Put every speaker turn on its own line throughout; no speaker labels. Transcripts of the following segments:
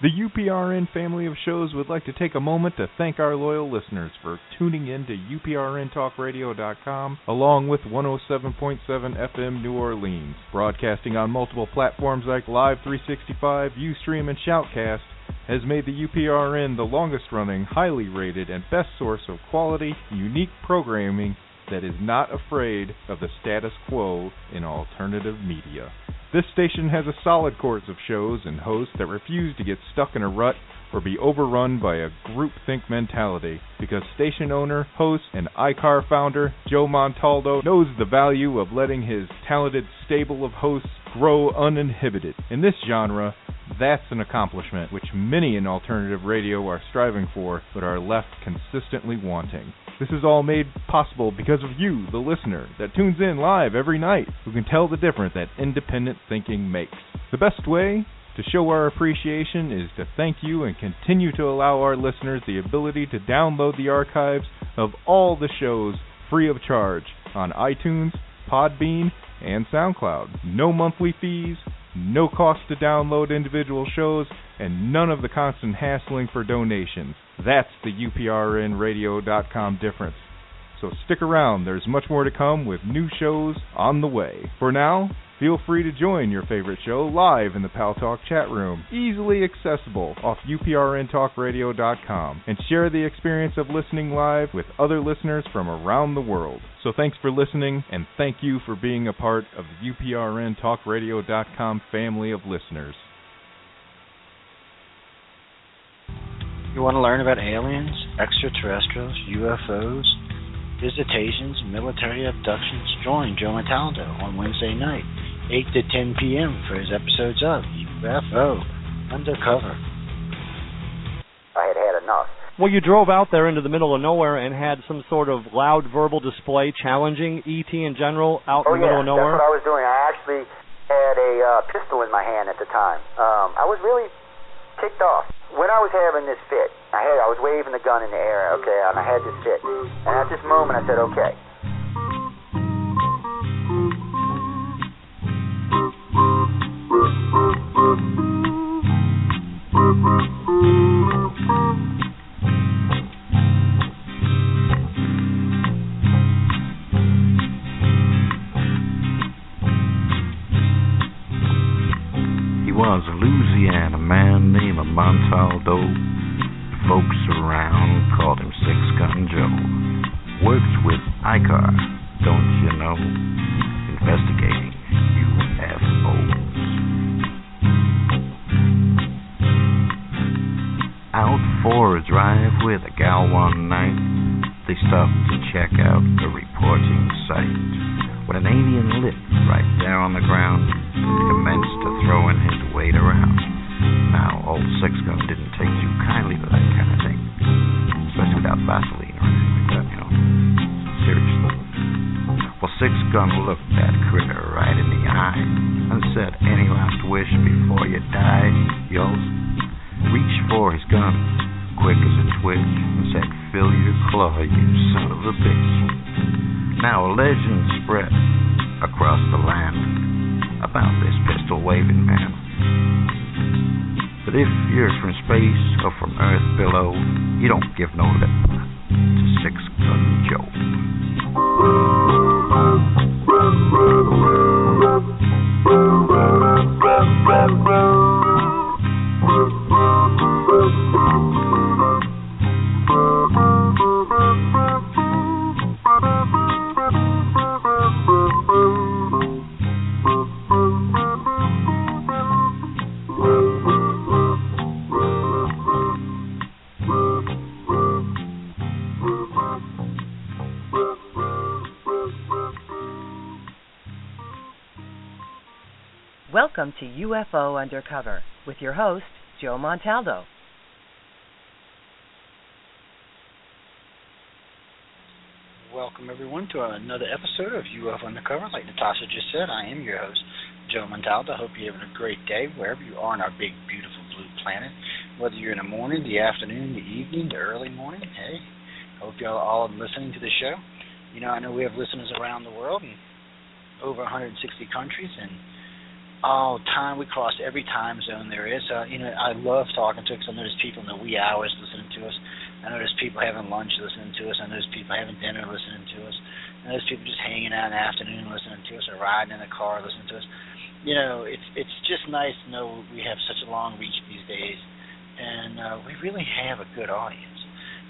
The UPRN family of shows would like to take a moment to thank our loyal listeners for tuning in to UPRNTalkRadio.com along with 107.7 FM New Orleans. Broadcasting on multiple platforms like Live 365, Ustream, and Shoutcast has made the UPRN the longest running, highly rated, and best source of quality, unique programming that is not afraid of the status quo in alternative media. This station has a solid course of shows and hosts that refuse to get stuck in a rut or be overrun by a groupthink mentality because station owner, host, and ICAR founder Joe Montaldo knows the value of letting his talented stable of hosts grow uninhibited. In this genre, that's an accomplishment which many in alternative radio are striving for but are left consistently wanting. This is all made possible because of you, the listener, that tunes in live every night, who can tell the difference that independent thinking makes. The best way to show our appreciation is to thank you and continue to allow our listeners the ability to download the archives of all the shows free of charge on iTunes, Podbean, and SoundCloud. No monthly fees, no cost to download individual shows, and none of the constant hassling for donations. That's the UPRNradio.com difference. So stick around, there's much more to come with new shows on the way. For now, feel free to join your favorite show live in the Paltalk chat room, easily accessible off UPRNTalkRadio.com, and share the experience of listening live with other listeners from around the world. So thanks for listening, and thank you for being a part of the UPRNTalkRadio.com family of listeners.
You want to learn about aliens, extraterrestrials, UFOs, visitations, military abductions? Join Joe Montaldo on Wednesday night, 8 to 10 p.m. for his episodes of UFO Undercover.
I had had enough.
Well, you drove out there into the middle of nowhere and had some sort of loud verbal display challenging ET in general out
oh,
in the
yeah,
middle of nowhere.
that's what I was doing. I actually had a uh, pistol in my hand at the time. Um, I was really ticked off. When I was having this fit, I had I was waving the gun in the air, okay, and I had this fit. And at this moment, I said, okay.
He was a Louisiana man named Montaldo. Folks around called him Six Gun Joe. Works with ICAR, don't you know? Investigating UFOs. Out for a drive with a gal one night, they stopped to check out a reporting site. When an alien lit right there on the ground, and commenced to throwing his weight around. Now, old Six Gun didn't take too kindly to that kind of thing, especially without Vaseline or anything like that, you know. Seriously. Well, Six Gun looked that critter right in the eye and said, Any last wish before you die, yo? Reached for his gun, quick as a twitch, and said, Fill your claw, you son of a bitch. Now a legend spread across the land about this pistol waving man. But if you're from space or from Earth below, you don't give no lip to Six Gun Joe.
To UFO Undercover with your host, Joe Montaldo.
Welcome everyone to another episode of UFO Undercover. Like Natasha just said, I am your host, Joe Montaldo. I Hope you're having a great day wherever you are on our big, beautiful blue planet. Whether you're in the morning, the afternoon, the evening, the early morning, hey, hope y'all all are listening to the show. You know, I know we have listeners around the world and over 160 countries, and all time. We cross every time zone there is. Uh, you know, I love talking to because I know there's people in the wee hours listening to us. I know there's people having lunch listening to us. I know there's people having dinner listening to us. I know there's people just hanging out in the afternoon listening to us or riding in the car listening to us. You know, it's it's just nice to know we have such a long reach these days, and uh, we really have a good audience.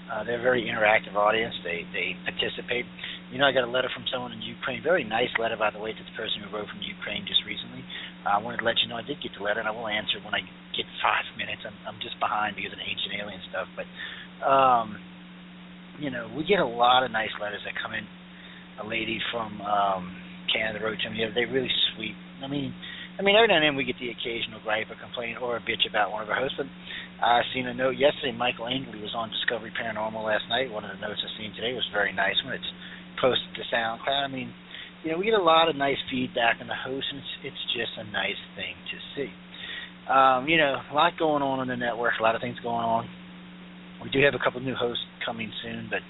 Uh, they're a very interactive audience. They they participate. You know, I got a letter from someone in Ukraine. Very nice letter, by the way, to the person who wrote from Ukraine just recently. I wanted to let you know I did get the letter, and I will answer when I get five minutes. I'm I'm just behind because of ancient alien stuff, but um, you know, we get a lot of nice letters that come in. A lady from um, Canada wrote to me. They're really sweet. I mean, I mean, every now and then we get the occasional gripe or complaint or a bitch about one of our hosts. But I seen a note yesterday. Michael Angley was on Discovery Paranormal last night. One of the notes I seen today was very nice when it's posted to SoundCloud. I mean, you know, we get a lot of nice feedback on the host, and it's it's just a nice thing to see. Um, you know, a lot going on on the network, a lot of things going on. We do have a couple new hosts coming soon, but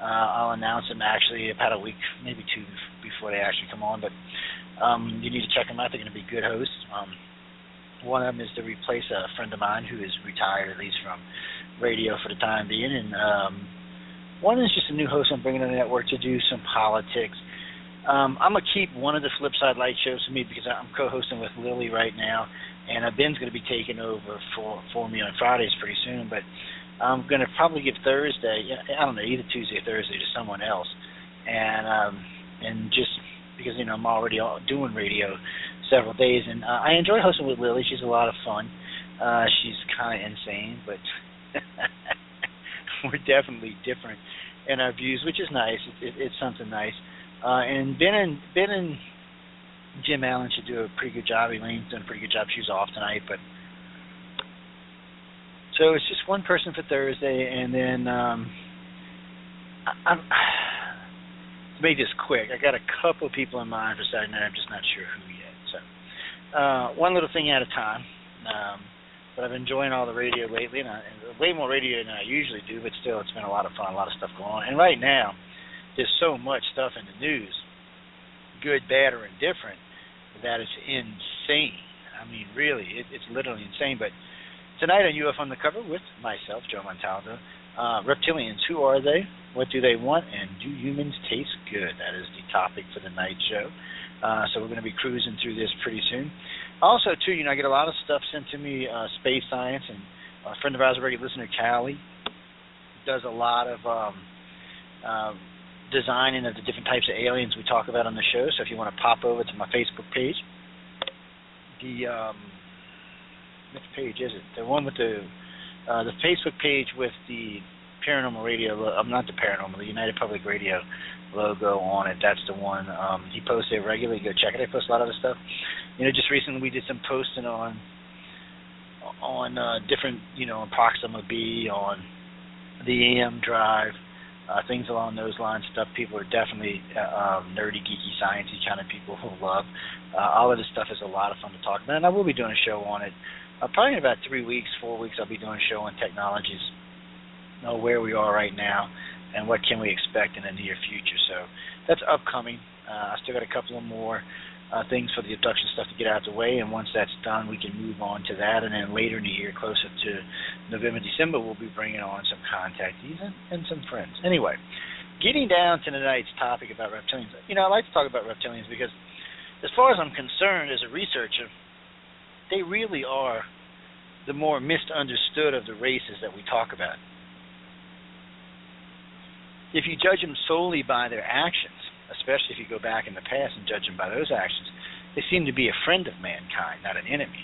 uh, I'll announce them actually about a week, maybe two before they actually come on. But um, you need to check them out. They're going to be good hosts. Um, one of them is to replace a friend of mine who is retired, at least from radio for the time being, and um, one is just a new host I'm bringing to the network to do some politics. Um, I'm gonna keep one of the Flipside Light shows for me because I'm co-hosting with Lily right now, and uh, Ben's gonna be taking over for for me on Fridays pretty soon. But I'm gonna probably give Thursday, I don't know, either Tuesday or Thursday to someone else, and um, and just because you know I'm already doing radio several days, and uh, I enjoy hosting with Lily. She's a lot of fun. Uh, she's kind of insane, but we're definitely different in our views, which is nice. It, it, it's something nice. Uh, and Ben and Ben and Jim Allen should do a pretty good job. Elaine's done a pretty good job. She's off tonight, but so it's just one person for Thursday, and then um, I, I'm to this quick, I got a couple of people in mind for Saturday night. I'm just not sure who yet. So, uh, one little thing at a time. Um, but I've been enjoying all the radio lately, and, I, and way more radio than I usually do. But still, it's been a lot of fun, a lot of stuff going on. And right now, there's so much stuff in the news, good, bad, or indifferent, that it's insane. I mean, really, it, it's literally insane. But tonight on UFO Undercover with myself, Joe Montaldo, uh, reptilians, who are they? What do they want? And do humans taste good? That is the topic for the night show. Uh, so we're going to be cruising through this pretty soon. Also, too, you know, I get a lot of stuff sent to me, uh, space science, and a friend of ours, a regular listener, Callie, does a lot of um, uh, designing of the different types of aliens we talk about on the show. So if you want to pop over to my Facebook page, the um, which page is it? The one with the uh, the Facebook page with the Paranormal Radio. I'm uh, not the Paranormal, the United Public Radio logo on it. That's the one. Um, he posts it regularly. Go check it. I post a lot of the stuff. You know, just recently we did some posting on on uh, different, you know, on Proxima B, on the EM drive, uh, things along those lines. Stuff people are definitely uh, um, nerdy, geeky, sciencey kind of people who love. Uh, all of this stuff is a lot of fun to talk about, and I will be doing a show on it. Uh, probably in about three weeks, four weeks, I'll be doing a show on technologies, know where we are right now, and what can we expect in the near future. So that's upcoming. Uh, I still got a couple of more uh, things for the abduction stuff to get out of the way, and once that's done, we can move on to that. And then later in the year, closer to November, December, we'll be bringing on some contactees and, and some friends. Anyway, getting down to tonight's topic about reptilians. You know, I like to talk about reptilians because, as far as I'm concerned, as a researcher, they really are the more misunderstood of the races that we talk about if you judge them solely by their actions, especially if you go back in the past and judge them by those actions, they seem to be a friend of mankind, not an enemy.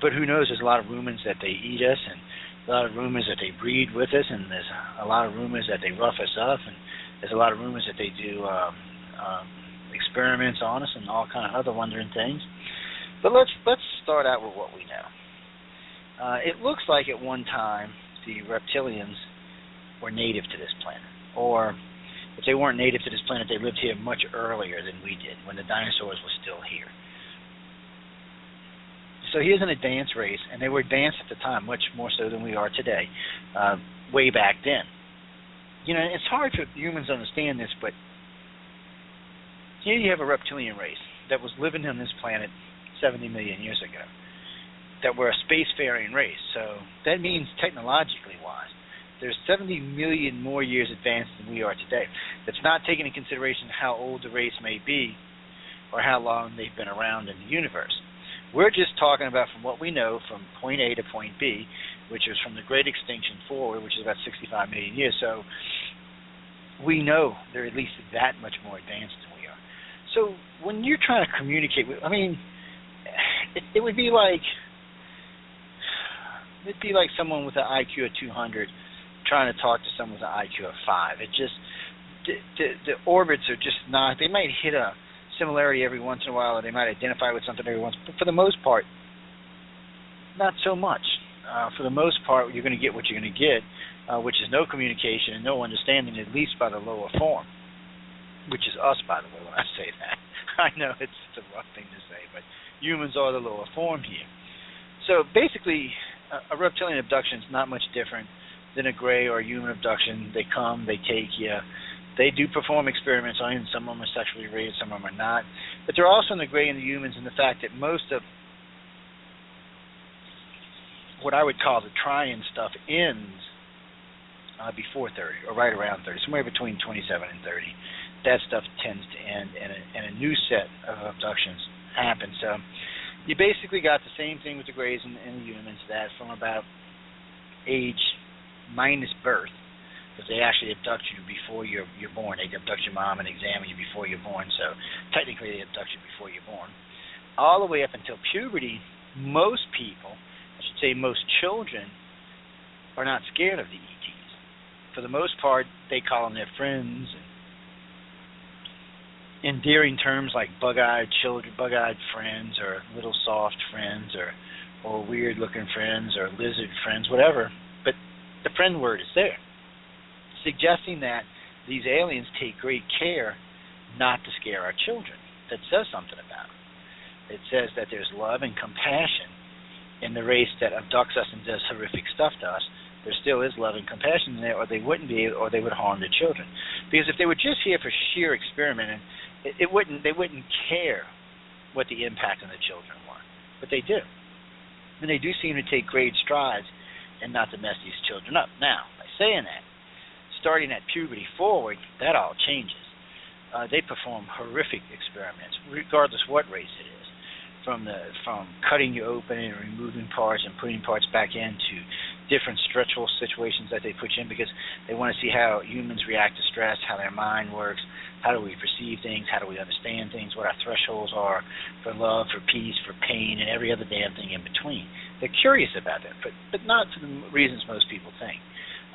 But who knows? There's a lot of rumors that they eat us, and a lot of rumors that they breed with us, and there's a lot of rumors that they rough us up, and there's a lot of rumors that they do um, um, experiments on us, and all kind of other wondering things. But let's let's start out with what we know. Uh, it looks like at one time the reptilians were native to this planet, or if they weren't native to this planet, they lived here much earlier than we did, when the dinosaurs were still here. So here's an advanced race, and they were advanced at the time, much more so than we are today, uh, way back then. You know, it's hard for humans to understand this, but here you have a reptilian race that was living on this planet 70 million years ago. That were a spacefaring race. So that means technologically wise, there's 70 million more years advanced than we are today. That's not taking into consideration how old the race may be or how long they've been around in the universe. We're just talking about from what we know from point A to point B, which is from the Great Extinction forward, which is about 65 million years. So we know they're at least that much more advanced than we are. So when you're trying to communicate with, I mean, it, it would be like it'd be like someone with an IQ of 200 trying to talk to someone with an IQ of five. It just the, the, the orbits are just not. They might hit a similarity every once in a while, or they might identify with something every once. But for the most part, not so much. Uh, for the most part, you're going to get what you're going to get, uh, which is no communication and no understanding, at least by the lower form, which is us, by the way. When I say that, I know it's, a rough thing to say, but humans are the lower form here. So basically, a reptilian abduction is not much different than a gray or a human abduction. They come, they take you. They do perform experiments on you, and some of them are sexually rated, some of them are not. But they're also in the gray and the humans in the fact that most of what I would call the trying stuff ends uh, before 30 or right around 30, somewhere between 27 and 30. That stuff tends to end, and a, and a new set of abductions happen. So you basically got the same thing with the grays and, and the humans that from about age minus birth, because they actually abduct you before you're you're born. They abduct your mom and examine you before you're born. So technically, they abduct you before you're born. All the way up until puberty, most people I should say most children are not scared of the ETs. For the most part, they call them their friends and endearing terms like bug-eyed children, bug-eyed friends, or little soft friends, or or weird-looking friends, or lizard friends, whatever. The friend word is there, suggesting that these aliens take great care not to scare our children. That says something about it. It says that there's love and compassion in the race that abducts us and does horrific stuff to us, there still is love and compassion there, or they wouldn't be, or they would harm the children. Because if they were just here for sheer experimenting, it, it wouldn't, they wouldn't care what the impact on the children were, but they do, and they do seem to take great strides and not to mess these children up. Now, by saying that, starting at puberty forward, that all changes. Uh, they perform horrific experiments, regardless what race it is from the from cutting you open and removing parts and putting parts back into different stressful situations that they put you in because they want to see how humans react to stress, how their mind works, how do we perceive things, how do we understand things, what our thresholds are for love, for peace, for pain, and every other damn thing in between. They're curious about that, but but not for the reasons most people think.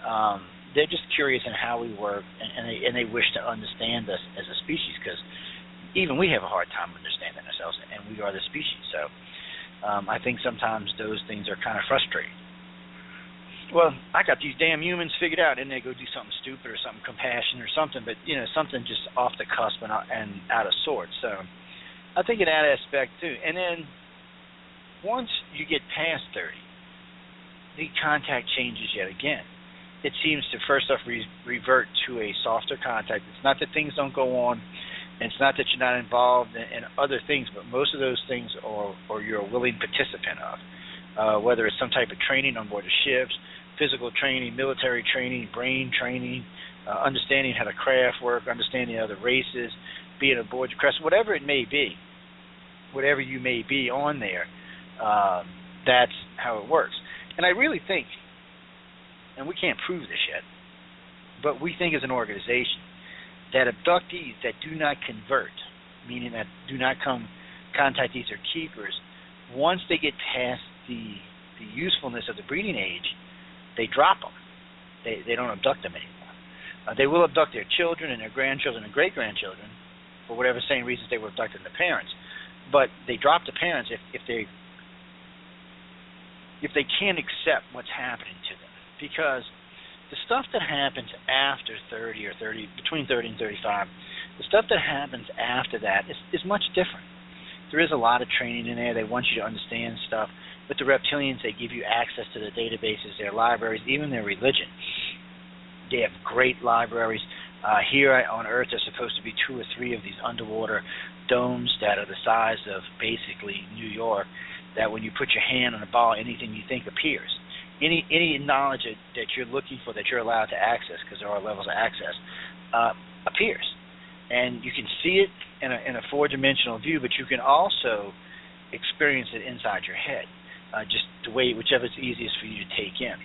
Um, they're just curious in how we work, and, and they and they wish to understand us as a species because even we have a hard time understanding ourselves, and we are the species. So um, I think sometimes those things are kind of frustrating. Well, I got these damn humans figured out, and they go do something stupid or something compassion or something, but you know something just off the cusp and, and out of sorts. So I think in that aspect too. And then once you get past 30, the contact changes yet again. It seems to first off re- revert to a softer contact. It's not that things don't go on and it's not that you're not involved in, in other things, but most of those things are, or you're a willing participant of. Uh, whether it's some type of training on board the ships, physical training, military training, brain training, uh, understanding how the craft work, understanding other races, being aboard the crest, whatever it may be, whatever you may be on there, um, that's how it works. And I really think, and we can't prove this yet, but we think as an organization that abductees that do not convert, meaning that do not come contactees or keepers, once they get past the the usefulness of the breeding age, they drop them. They they don't abduct them anymore. Uh, they will abduct their children and their grandchildren and great grandchildren for whatever same reasons they were abducting the parents, but they drop the parents if if they if they can't accept what's happening to them because the stuff that happens after 30 or 30 between 30 and 35 the stuff that happens after that is, is much different there is a lot of training in there they want you to understand stuff with the reptilians they give you access to the databases their libraries even their religion they have great libraries Uh, here on Earth, there's supposed to be two or three of these underwater domes that are the size of basically New York. That when you put your hand on a ball, anything you think appears. Any any knowledge that, that you're looking for that you're allowed to access, because there are levels of access, uh, appears, and you can see it in a in a four dimensional view, but you can also experience it inside your head, uh, just the way whichever is easiest for you to take in.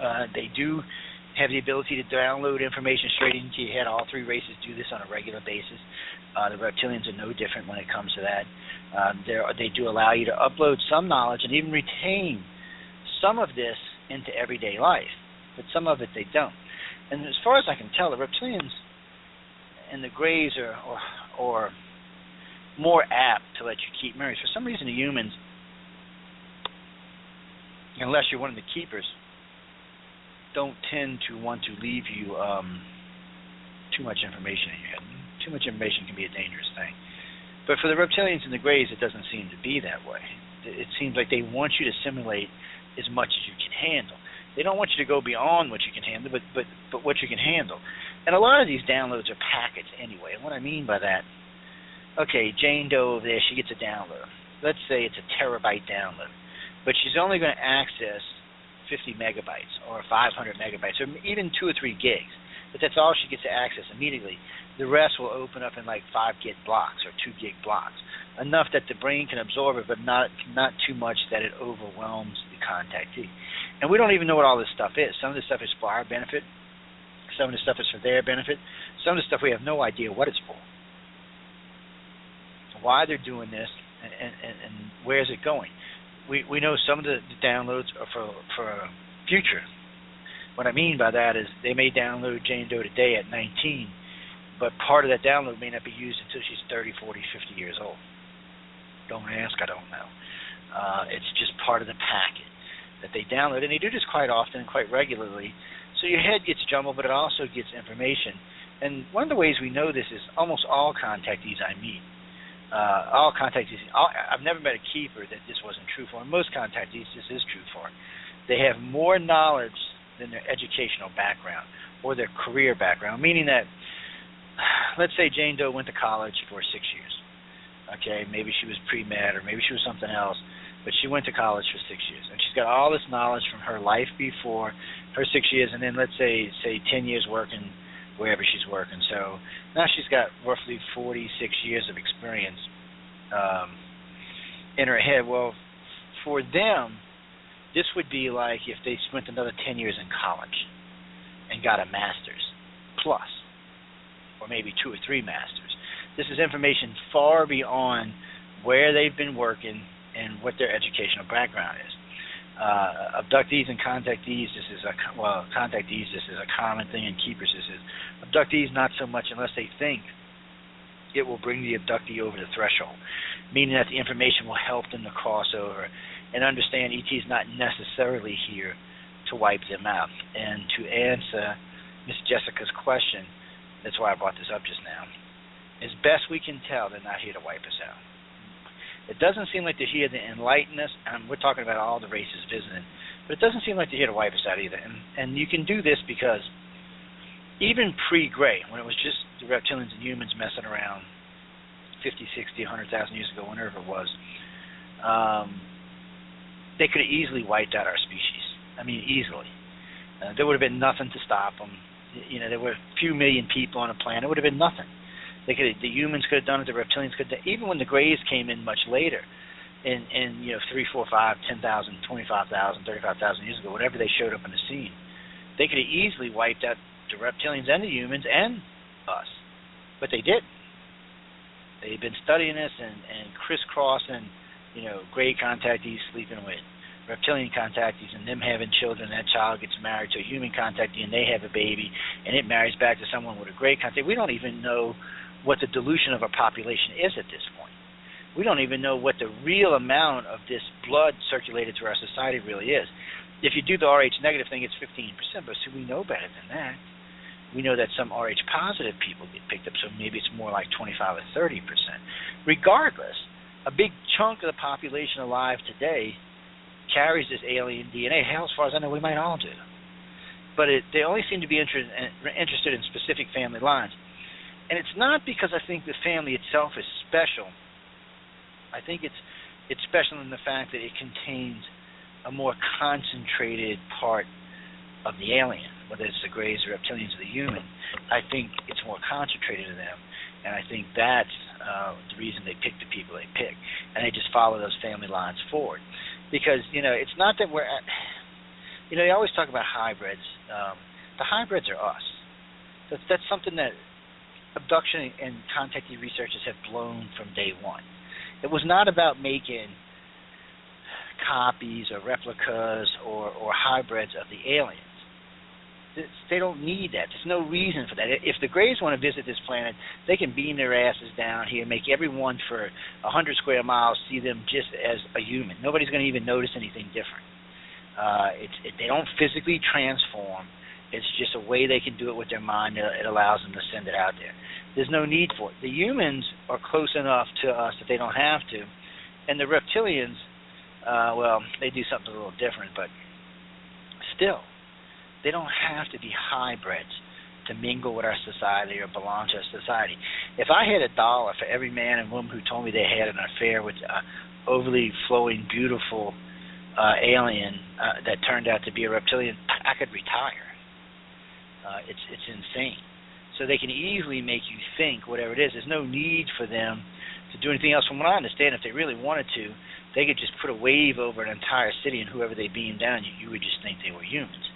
Uh, they do have the ability to download information straight into your head. All three races do this on a regular basis. Uh, the reptilians are no different when it comes to that. Uh, they do allow you to upload some knowledge and even retain some of this into everyday life, but some of it they don't. And as far as I can tell, the reptilians and the Greys are or, or more apt to let you keep memories. For some reason, the humans, unless you're one of the keepers, don't tend to want to leave you um, too much information in your head. Too much information can be a dangerous thing. But for the reptilians and the greys, it doesn't seem to be that way. It seems like they want you to simulate as much as you can handle. They don't want you to go beyond what you can handle, but but but what you can handle. And a lot of these downloads are packets anyway. And what I mean by that, okay, Jane Doe over there, she gets a download. Let's say it's a terabyte download, but she's only going to access 50 megabytes or 500 megabytes or even two or three gigs. But that's all she gets to access immediately. The rest will open up in like five gig blocks or two gig blocks, enough that the brain can absorb it, but not not too much that it overwhelms contactee. And we don't even know what all this stuff is. Some of this stuff is for our benefit. Some of the stuff is for their benefit. Some of the stuff we have no idea what it's for. Why they're doing this and, and, and where is it going? we we know some of the, the downloads are for for future. What I mean by that is they may download Jane Doe today at 19, but part of that download may not be used until she's 30, 40, 50 years old. Don't ask, I don't know. Uh, it's just part of the packet that they download, and they do this quite often and quite regularly. So your head gets jumbled, but it also gets information. And one of the ways we know this is almost all contactees I meet uh, all contactees. All, I've never met a keeper that this wasn't true for. And most contactees, this is true for. They have more knowledge than their educational background or their career background. Meaning that, let's say Jane Doe went to college for six years. Okay, maybe she was pre med or maybe she was something else, but she went to college for six years and she's got all this knowledge from her life before her six years, and then let's say say ten years working wherever she's working. So now she's got roughly 46 years of experience um, in her head. Well, for them, this would be like if they spent another 10 years in college and got a master's plus, or maybe two or three masters. This is information far beyond where they've been working and what their educational background is uh, abductees and contactees. This is a well, contactees. This is a common thing in keepers. This is abductees not so much unless they think it will bring the abductee over the threshold, meaning that the information will help them to cross over and understand ET is not necessarily here to wipe them out. And to answer Miss Jessica's question, that's why I brought this up just now. As best we can tell, they're not here to wipe us out. It doesn't seem like they're here to enlighten us, and we're talking about all the races visiting, but it doesn't seem like they're here to wipe us out either. And and you can do this because even pre-Gray, when it was just the reptilians and humans messing around 50, 60, 100,000 years ago, whenever it was, um, they could have easily wiped out our species. I mean, easily. Uh, there would have been nothing to stop them. You know, there were a few million people on the planet. It would have been nothing. They could the humans could have done it. The reptilians could. Have, even when the Greys came in much later, in in you know three, four, five, ten thousand, twenty-five thousand, thirty-five thousand years ago, whenever they showed up on the scene, they could have easily wiped out the reptilians and the humans and us, but they did. They've been studying this and and crisscrossing, you know, Grey contactees sleeping with reptilian contactees and them having children, that child gets married to a human contactee and they have a baby, and it marries back to someone with a Grey contact. We don't even know what the dilution of our population is at this point. We don't even know what the real amount of this blood circulated through our society really is. If you do the Rh negative thing, it's 15%, but see, we know better than that. We know that some Rh positive people get picked up, so maybe it's more like 25 or 30%. Regardless, a big chunk of the population alive today carries this alien DNA. Hell, as far as I know, we might all do. but it, they only seem to be interested interested in specific family lines. And it's not because I think the family itself is special. I think it's it's special in the fact that it contains a more concentrated part of the alien, whether it's the Greys, the reptilians, or the human. I think it's more concentrated in them, and I think that's uh, the reason they pick the people they pick, and they just follow those family lines forward. Because you know, it's not that we're, at, you know, they always talk about hybrids. Um, the hybrids are us. That's that's something that abduction and contactee researchers have blown from day one. It was not about making copies or replicas or, or hybrids of the aliens. They don't need that. There's no reason for that. If the Greys want to visit this planet, they can beam their asses down here, make everyone for a hundred square miles see them just as a human. Nobody's going to even notice anything different. Uh, it's, it, they don't physically transform. It's just a way they can do it with their mind. It allows them to send it out there. There's no need for it. The humans are close enough to us that they don't have to, and the reptilians, uh, well, they do something a little different, but still, they don't have to be hybrids to mingle with our society or belong to our society. If I had a dollar for every man and woman who told me they had an affair with an overly flowing, beautiful uh, alien uh, that turned out to be a reptilian, I could retire. Uh, it's it's insane so they can easily make you think whatever it is. There's no need for them to do anything else. From what I understand, if they really wanted to, they could just put a wave over an entire city, and whoever they beam down, you, you would just think they were humans.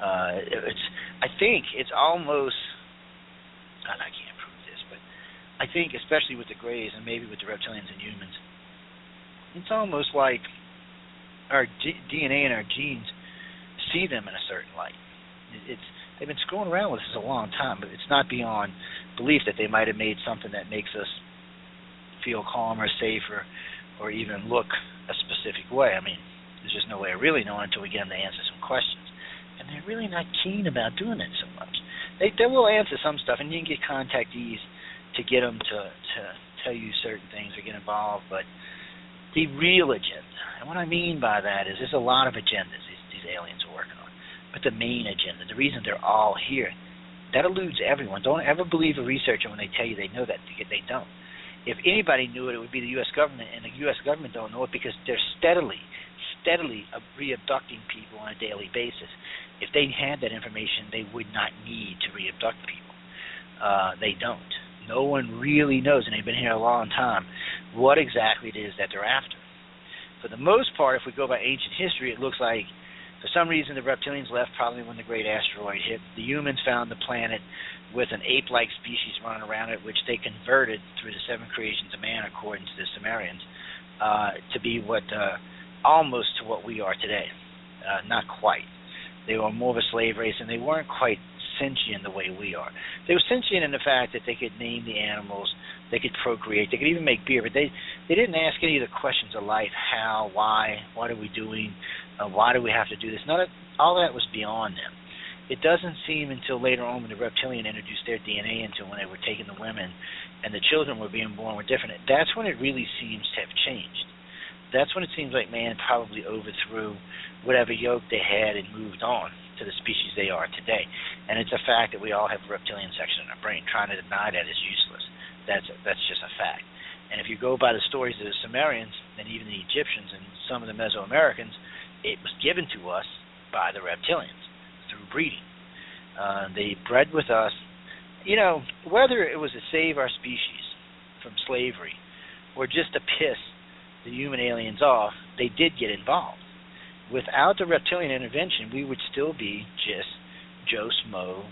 Uh, it's, I think it's almost, and I can't prove this, but I think especially with the Greys and maybe with the reptilians and humans, it's almost like our G- DNA and our genes see them in a certain light. It, it's they've been screwing around with this a long time, but it's not beyond belief that they might have made something that makes us feel calmer, safer, or even look a specific way. I mean, there's just no way of really knowing until we get them to answer some questions. And they're really not keen about doing it so much. They they will answer some stuff, and you can get contactees to get them to to tell you certain things or get involved, but the real agenda, and what I mean by that is there's a lot of agendas these, these aliens are working on but the main agenda, the reason they're all here, that eludes everyone. Don't ever believe a researcher when they tell you they know that they don't. If anybody knew it, it would be the U.S. government, and the U.S. government don't know it because they're steadily, steadily re-abducting people on a daily basis. If they had that information, they would not need to re-abduct people. Uh, they don't. No one really knows, and they've been here a long time, what exactly it is that they're after. For the most part, if we go by ancient history, it looks like for some reason, the reptilians left probably when the great asteroid hit. The humans found the planet with an ape-like species running around it, which they converted through the seven creations of man, according to the Sumerians, uh, to be what uh, almost to what we are today. Uh, not quite. They were more of a slave race, and they weren't quite sentient the way we are. They were sentient in the fact that they could name the animals, they could procreate, they could even make beer, but they they didn't ask any of the questions of life: how, why, what are we doing, uh, why do we have to do this? All that was beyond them. It doesn't seem until later on when the reptilian introduced their DNA into when they were taking the women and the children were being born were different. That's when it really seems to have changed. That's when it seems like man probably overthrew whatever yoke they had and moved on to the species they are today. And it's a fact that we all have reptilian section in our brain. Trying to deny that is useless. That's that's just a fact. And if you go by the stories of the Sumerians and even the Egyptians and some of the Mesoamericans, it was given to us by the reptilians through breeding. Uh, they bred with us. You know, whether it was to save our species from slavery or just to piss the human aliens off, they did get involved. Without the reptilian intervention, we would still be just Joe Smo,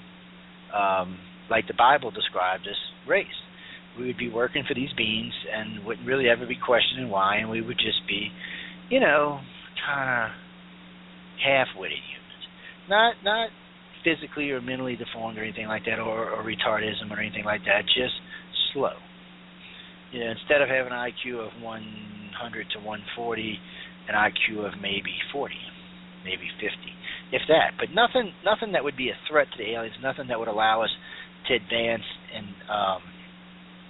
um, like the Bible described us, race. We would be working for these beings and wouldn't really ever be questioning why, and we would just be, you know, kind of half-witted humans, not not physically or mentally deformed or anything like that, or, or retardism or anything like that. Just slow. You know, instead of having an IQ of 100 to 140, an IQ of maybe 40, maybe 50, if that. But nothing, nothing that would be a threat to the aliens. Nothing that would allow us to advance and um,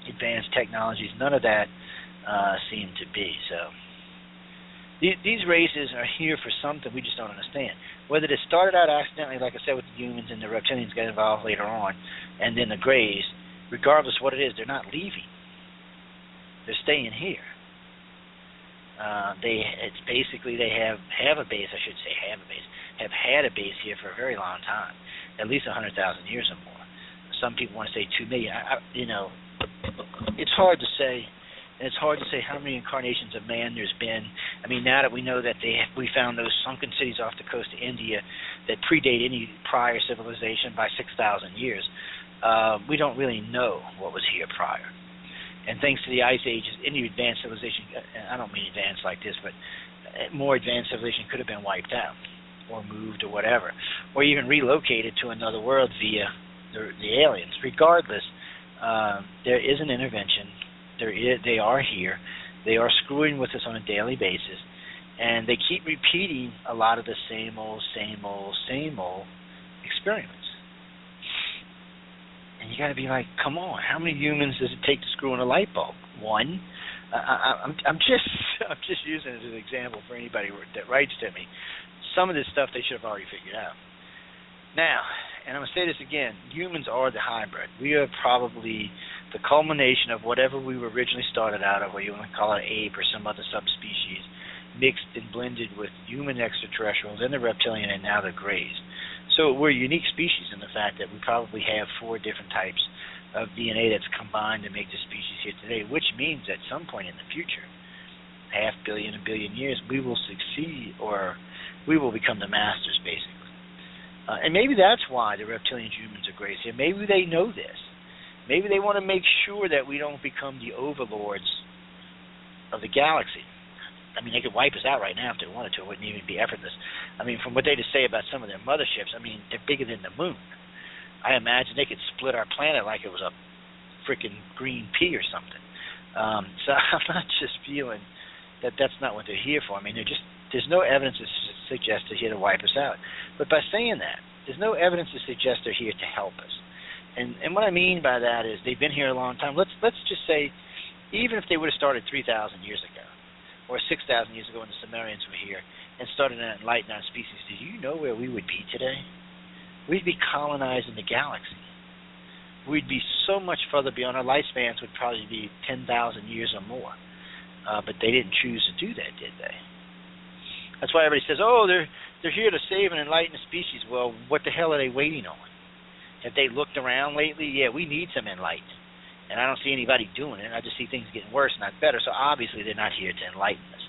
advanced technologies. None of that uh, seemed to be so These, races are here for something we just don't understand. Whether they started out accidentally, like I said, with the humans and the reptilians got involved later on, and then the Greys, regardless of what it is, they're not leaving. They're staying here. Uh, they it's basically they have have a base. I should say have a base. Have had a base here for a very long time, at least a hundred thousand years or more. Some people want to say two million. I, I, you know, it's hard to say and it's hard to say how many incarnations of man there's been. I mean, now that we know that they we found those sunken cities off the coast of India that predate any prior civilization by 6,000 years, uh, we don't really know what was here prior. And thanks to the ice ages, any advanced civilization, uh, don't mean advanced like this, but uh, more advanced civilization could have been wiped out or moved or whatever, or even relocated to another world via the, the aliens. Regardless, uh, there is an intervention they're, they are here. They are screwing with us on a daily basis, and they keep repeating a lot of the same old, same old, same old experiments. And you got to be like, come on, how many humans does it take to screw in a light bulb? One. I, I'm, I'm just, I'm just using it as an example for anybody that writes to me. Some of this stuff they should have already figured out. Now, and I'm to say this again: humans are the hybrid. We are probably the culmination of whatever we were originally started out of, whether you want to call it ape or some other subspecies, mixed and blended with human extraterrestrials and the reptilian and now the greys. So we're a unique species in the fact that we probably have four different types of DNA that's combined to make the species here today, which means at some point in the future, half billion, a billion years, we will succeed or we will become the masters, basically. Uh, and maybe that's why the reptilian humans are greys here. Maybe they know this. Maybe they want to make sure that we don't become the overlords of the galaxy. I mean, they could wipe us out right now if they wanted to. It wouldn't even be effortless. I mean, from what they just say about some of their motherships, I mean, they're bigger than the moon. I imagine they could split our planet like it was a freaking green pea or something. Um, so I'm not just feeling that that's not what they're here for. I mean, they're just there's no evidence to suggest they're here to wipe us out. But by saying that, there's no evidence to suggest they're here to help us. And and what I mean by that is they've been here a long time. Let's let's just say, even if they would have started 3,000 years ago, or 6,000 years ago when the Sumerians were here and started an enlightened our species, do you know where we would be today? We'd be colonizing the galaxy. We'd be so much further beyond our lifespans would probably be 10,000 years or more. Uh, but they didn't choose to do that, did they? That's why everybody says, "Oh, they're they're here to save and enlighten the species." Well, what the hell are they waiting on? Have they looked around lately? Yeah, we need some enlightenment. And I don't see anybody doing it. I just see things getting worse, not better. So obviously they're not here to enlighten us.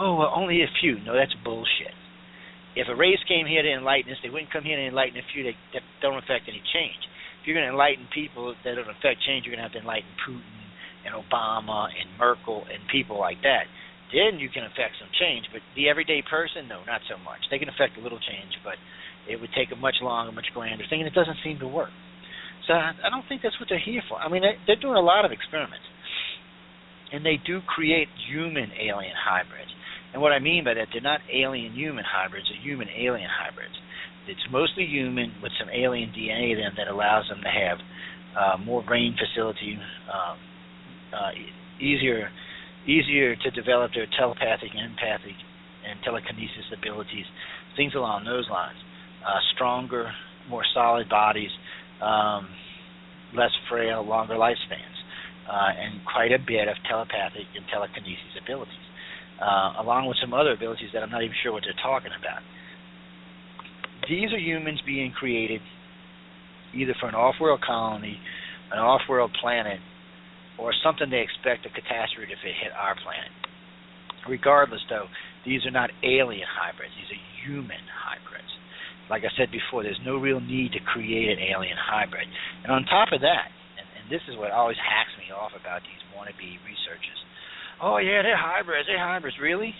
Oh, well, only a few. No, that's bullshit. If a race came here to enlighten us, they wouldn't come here to enlighten a few that, that don't affect any change. If you're going to enlighten people that don't affect change, you're going to have to enlighten Putin and Obama and Merkel and people like that. Then you can affect some change. But the everyday person, no, not so much. They can affect a little change, but it would take a much longer, much grander thing, and it doesn't seem to work. So I, don't think that's what they're here for. I mean, they, they're doing a lot of experiments, and they do create human alien hybrids. And what I mean by that, they're not alien human hybrids; they're human alien hybrids. It's mostly human with some alien DNA in them that allows them to have uh, more brain facility, um, uh, easier easier to develop their telepathic empathic and telekinesis abilities, things along those lines uh, stronger, more solid bodies, um, less frail, longer lifespans, uh, and quite a bit of telepathic and telekinesis abilities, uh, along with some other abilities that I'm not even sure what they're talking about. These are humans being created either for an off-world colony, an off-world planet, or something they expect a catastrophe if it hit our planet. Regardless, though, these are not alien hybrids; these are human hybrids like I said before, there's no real need to create an alien hybrid. And on top of that, and, and this is what always hacks me off about these wannabe researchers. Oh yeah, they're hybrids. They're hybrids. Really?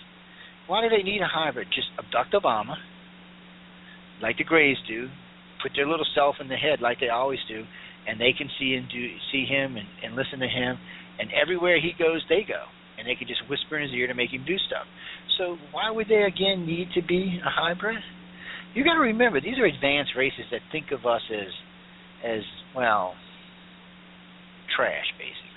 Why do they need a hybrid? Just abduct Obama, like the Greys do, put their little self in the head like they always do, and they can see and do see him and, and listen to him, and everywhere he goes, they go, and they can just whisper in his ear to make him do stuff. So why would they again need to be a hybrid? You got to remember these are advanced races that think of us as as well trash basically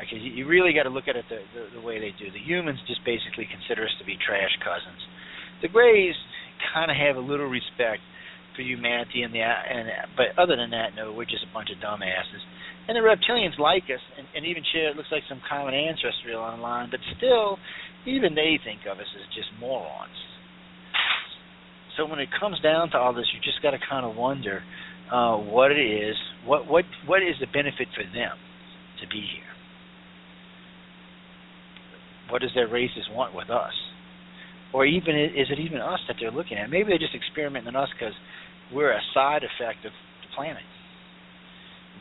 Okay, you, really got to look at it the, the the way they do. The humans just basically consider us to be trash cousins. The Greys kind of have a little respect for humanity and the and but other than that, no, we're just a bunch of dumbasses. And the reptilians like us, and, and even share it looks like some common ancestry along the line, but still, even they think of us as just morons. So when it comes down to all this, you just got to kind of wonder uh, what it is, what what what is the benefit for them to be here? What does their races want with us? Or even is it even us that they're looking at? Maybe they're just experimenting on us because we're a side effect of the planet.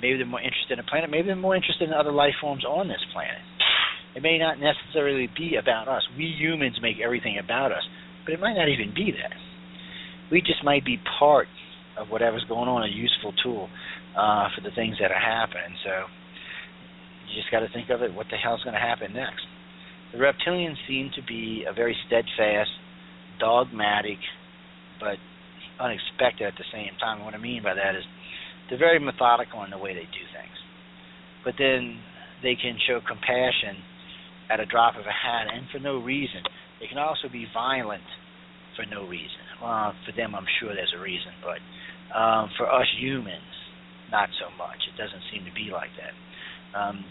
Maybe they're more interested in the planet. Maybe they're more interested in other life forms on this planet. It may not necessarily be about us. We humans make everything about us, but it might not even be that. We just might be part of whatever's going on, a useful tool uh, for the things that are happening. So you just got to think of it. What the hell's going to happen next? The reptilians seem to be a very steadfast, dogmatic, but unexpected at the same time. What I mean by that is they're very methodical in the way they do things, but then they can show compassion at a drop of a hat and for no reason. They can also be violent for no reason. Well, for them, I'm sure there's a reason, but um, for us humans, not so much. It doesn't seem to be like that. Um,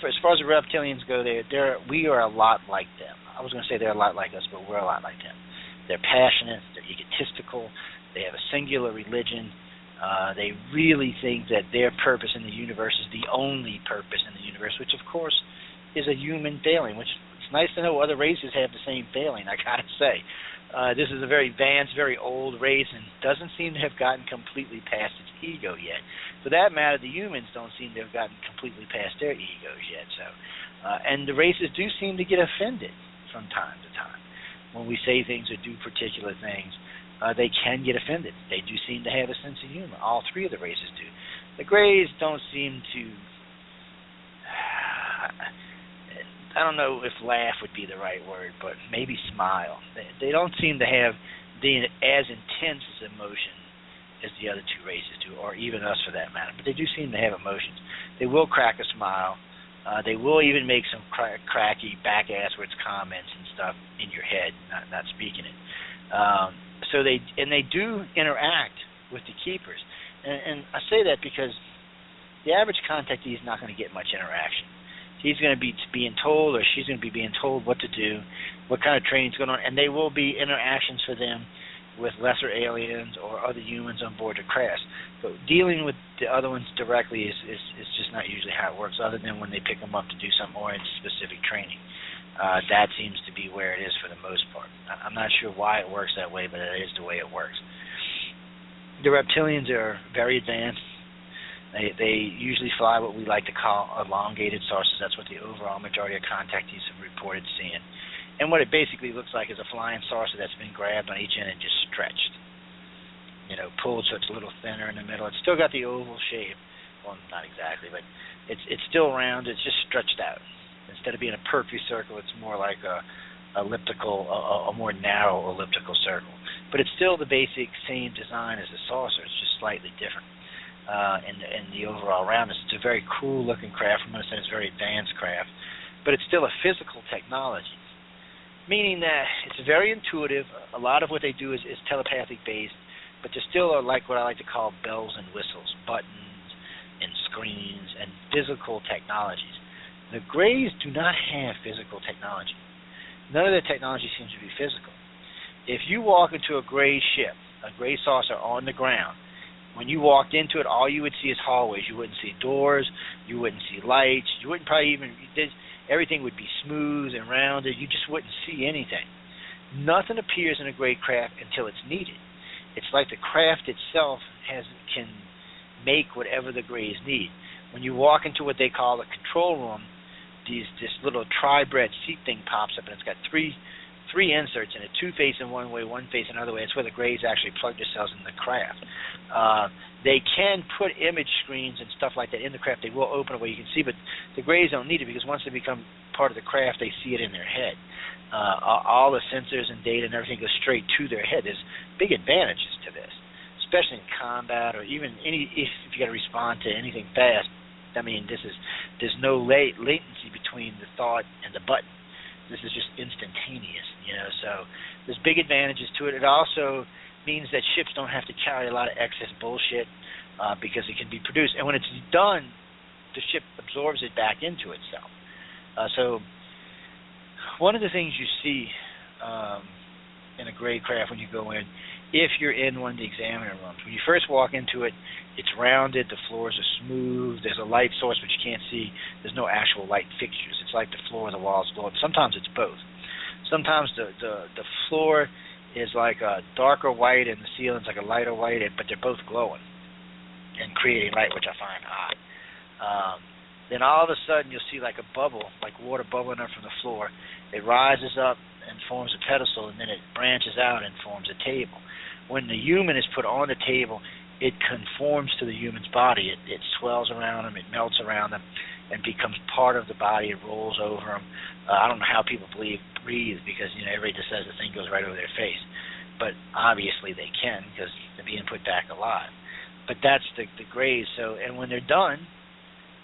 for, as far as the reptilians go, they're, they're we are a lot like them. I was going to say they're a lot like us, but we're a lot like them. They're passionate. They're egotistical. They have a singular religion. Uh, they really think that their purpose in the universe is the only purpose in the universe, which of course is a human failing. Which it's nice to know other races have the same failing. I gotta say, uh, this is a very advanced, very old race, and doesn't seem to have gotten completely past its ego yet. For that matter, the humans don't seem to have gotten completely past their egos yet. So, uh, and the races do seem to get offended from time to time when we say things or do particular things. Uh, they can get offended. They do seem to have a sense of humor. All three of the races do. The Greys don't seem to. I don't know if laugh would be the right word, but maybe smile. They, they don't seem to have the as intense as emotion as the other two races do, or even us for that matter. But they do seem to have emotions. They will crack a smile. Uh, they will even make some cra- cracky back asswards comments and stuff in your head, not not speaking it. Um, so they and they do interact with the keepers, and, and I say that because the average contactee is not going to get much interaction he's going to be being told or she's going to be being told what to do, what kind of training is going on, and they will be interactions for them with lesser aliens or other humans on board the craft. But dealing with the other ones directly is, is, is just not usually how it works, other than when they pick them up to do some more specific training. Uh, that seems to be where it is for the most part. I'm not sure why it works that way, but it is the way it works. The reptilians are very advanced they they usually fly what we like to call elongated saucers. That's what the overall majority of contactees have reported seeing. And what it basically looks like is a flying saucer that's been grabbed on each end and just stretched. You know, pulled so it's a little thinner in the middle. It's still got the oval shape. Well, not exactly, but it's it's still round. It's just stretched out. Instead of being a perfect circle, it's more like a elliptical, a, a more narrow elliptical circle. But it's still the basic same design as a saucer. It's just slightly different uh, in, in the overall roundness. It's a very cool looking craft. I'm going to say it's a very advanced craft, but it's still a physical technology, meaning that it's very intuitive. A lot of what they do is, is telepathic based, but there still are like what I like to call bells and whistles, buttons and screens and physical technologies. The Greys do not have physical technology. None of their technology seems to be physical. If you walk into a gray ship, a gray saucer on the ground, when you walked into it, all you would see is hallways. You wouldn't see doors. You wouldn't see lights. You wouldn't probably even. Everything would be smooth and rounded. You just wouldn't see anything. Nothing appears in a gray craft until it's needed. It's like the craft itself has can make whatever the grays need. When you walk into what they call the control room, these this little tri-bred seat thing pops up and it's got three three inserts in it, two facing one way, one facing another way. It's where the grays actually plug themselves in the craft. Uh, they can put image screens and stuff like that in the craft. They will open it where you can see, but the grays don't need it because once they become part of the craft, they see it in their head. Uh, all the sensors and data and everything goes straight to their head. There's big advantages to this, especially in combat or even any if, if you got to respond to anything fast. I mean, this is there's no late latency between the thought and the button. This is just instantaneous, you know. So there's big advantages to it. It also means that ships don't have to carry a lot of excess bullshit uh, because it can be produced. And when it's done, the ship absorbs it back into itself. Uh, so one of the things you see um, in a gray craft when you go in, if you're in one of the examiner rooms, when you first walk into it, it's rounded, the floors are smooth, there's a light source which you can't see, there's no actual light fixtures. It's like the floor, and the walls glow. Sometimes it's both. Sometimes the the, the floor is like a darker white and the ceiling's like a lighter white, but they're both glowing and creating light, which I find odd. Um, then all of a sudden you'll see like a bubble, like water bubbling up from the floor. It rises up and forms a pedestal, and then it branches out and forms a table. When the human is put on the table, it conforms to the human's body. It, it swells around them, it melts around them, and becomes part of the body. It rolls over them. Uh, I don't know how people believe breathe because you know everybody just says the thing goes right over their face, but obviously they can because they're being put back alive. But that's the the grays. So and when they're done,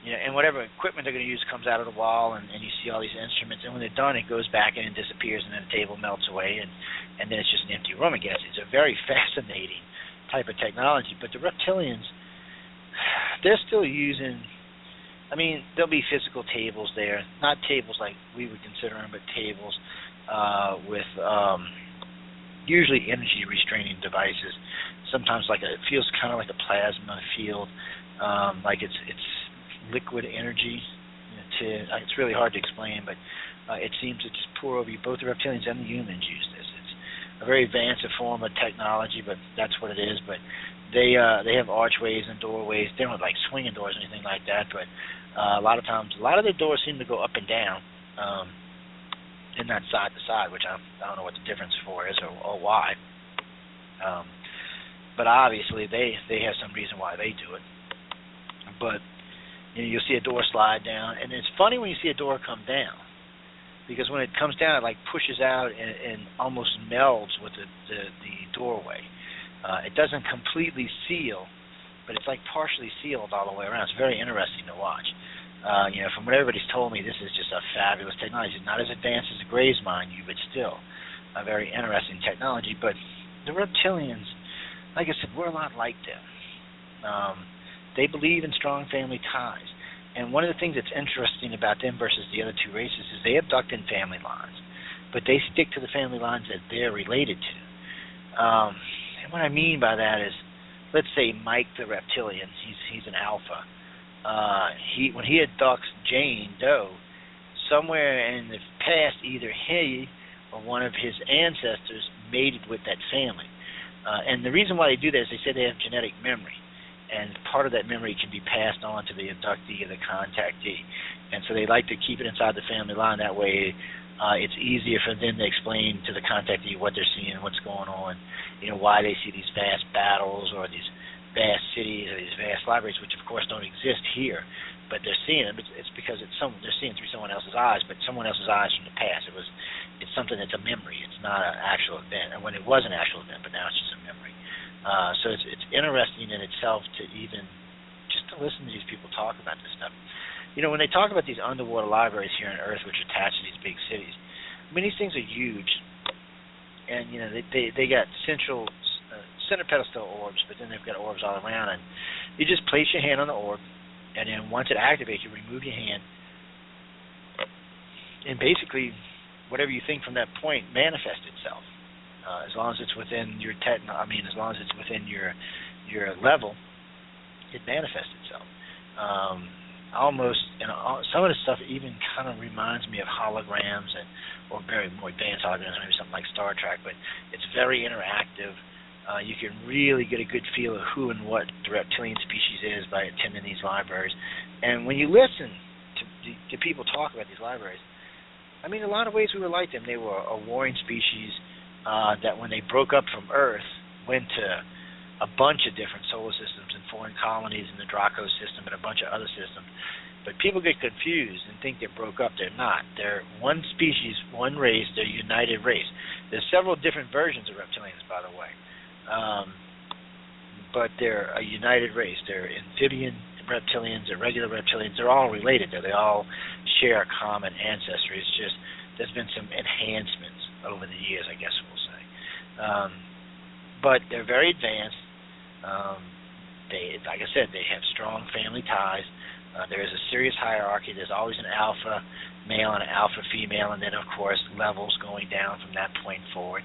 you know, and whatever equipment they're going to use comes out of the wall, and, and you see all these instruments. And when they're done, it goes back in and disappears, and then the table melts away, and and then it's just an empty room again. It's a very fascinating type of technology. But the reptilians, they're still using. I mean, there'll be physical tables there, not tables like we would consider them, but tables uh, with um, usually energy restraining devices. Sometimes like a, it feels kind of like a plasma field, um, like it's it's liquid energy. To uh, it's really hard to explain, but uh, it seems to just pour over you. Both the reptilians and the humans use this. It's a very advanced form of technology, but that's what it is. But they uh, they have archways and doorways. They don't have like swinging doors or anything like that, but uh, a lot of times, a lot of their doors seem to go up and down, um, and not side to side, which I, I don't know what the difference for is or, or why. Um, but obviously, they they have some reason why they do it. But you know, you'll see a door slide down, and it's funny when you see a door come down because when it comes down, it like pushes out and, and almost melds with the the, the doorway. Uh, it doesn't completely seal, but it's like partially sealed all the way around. It's very interesting to watch. Uh, you know, from what everybody's told me, this is just a fabulous technology. It's not as advanced as the Greys, mind you, but still a very interesting technology. But the reptilians, like I said, we're a lot like them. Um, they believe in strong family ties. And one of the things that's interesting about them versus the other two races is they abduct in family lines, but they stick to the family lines that they're related to. Um, and what I mean by that is, let's say Mike the reptilian, he's he's an alpha. Uh, he when he abducts Jane Doe, somewhere in the past, either he or one of his ancestors mated with that family. Uh, and the reason why they do that is they say they have genetic memory and part of that memory can be passed on to the abductee or the contactee. And so they like to keep it inside the family line. That way, uh, it's easier for them to explain to the contactee what they're seeing, what's going on, you know, why they see these vast battles or these vast cities or these vast libraries, which of course don't exist here, but they're seeing them. It's, it's because it's some they're seeing through someone else's eyes, but someone else's eyes from the past. It was, it's something that's a memory. It's not an actual event. And when it was an actual event, but now it's just a memory. Uh, so it's it's interesting in itself to even just to listen to these people talk about this stuff. You know, when they talk about these underwater libraries here on Earth, which are attached to these big cities, I mean these things are huge, and you know they they, they got central uh, center pedestal orbs, but then they've got orbs all around, and you just place your hand on the orb, and then once it activates, you remove your hand, and basically whatever you think from that point manifests itself uh, as long as it's within your techno, I mean, as long as it's within your your level, it manifests itself. Um, almost, you know, some of the stuff even kind of reminds me of holograms and or very more advanced holograms, maybe something like Star Trek. But it's very interactive. Uh, you can really get a good feel of who and what the reptilian species is by attending these libraries. And when you listen to, to people talk about these libraries, I mean, in a lot of ways we were like them. They were a warring species uh, that when they broke up from Earth, went to a bunch of different solar systems and foreign colonies in the Draco system and a bunch of other systems. But people get confused and think they broke up. They're not. They're one species, one race. They're united race. There's several different versions of reptilians, by the way, um, but they're a united race. They're amphibian, reptilians or regular reptilians, they're all related. They all share a common ancestry. It's just there's been some enhancements over the years, I guess we'll say. Um, but they're very advanced. Um, they, like I said, they have strong family ties. Uh, there is a serious hierarchy. There's always an alpha male and an alpha female, and then of course levels going down from that point forward.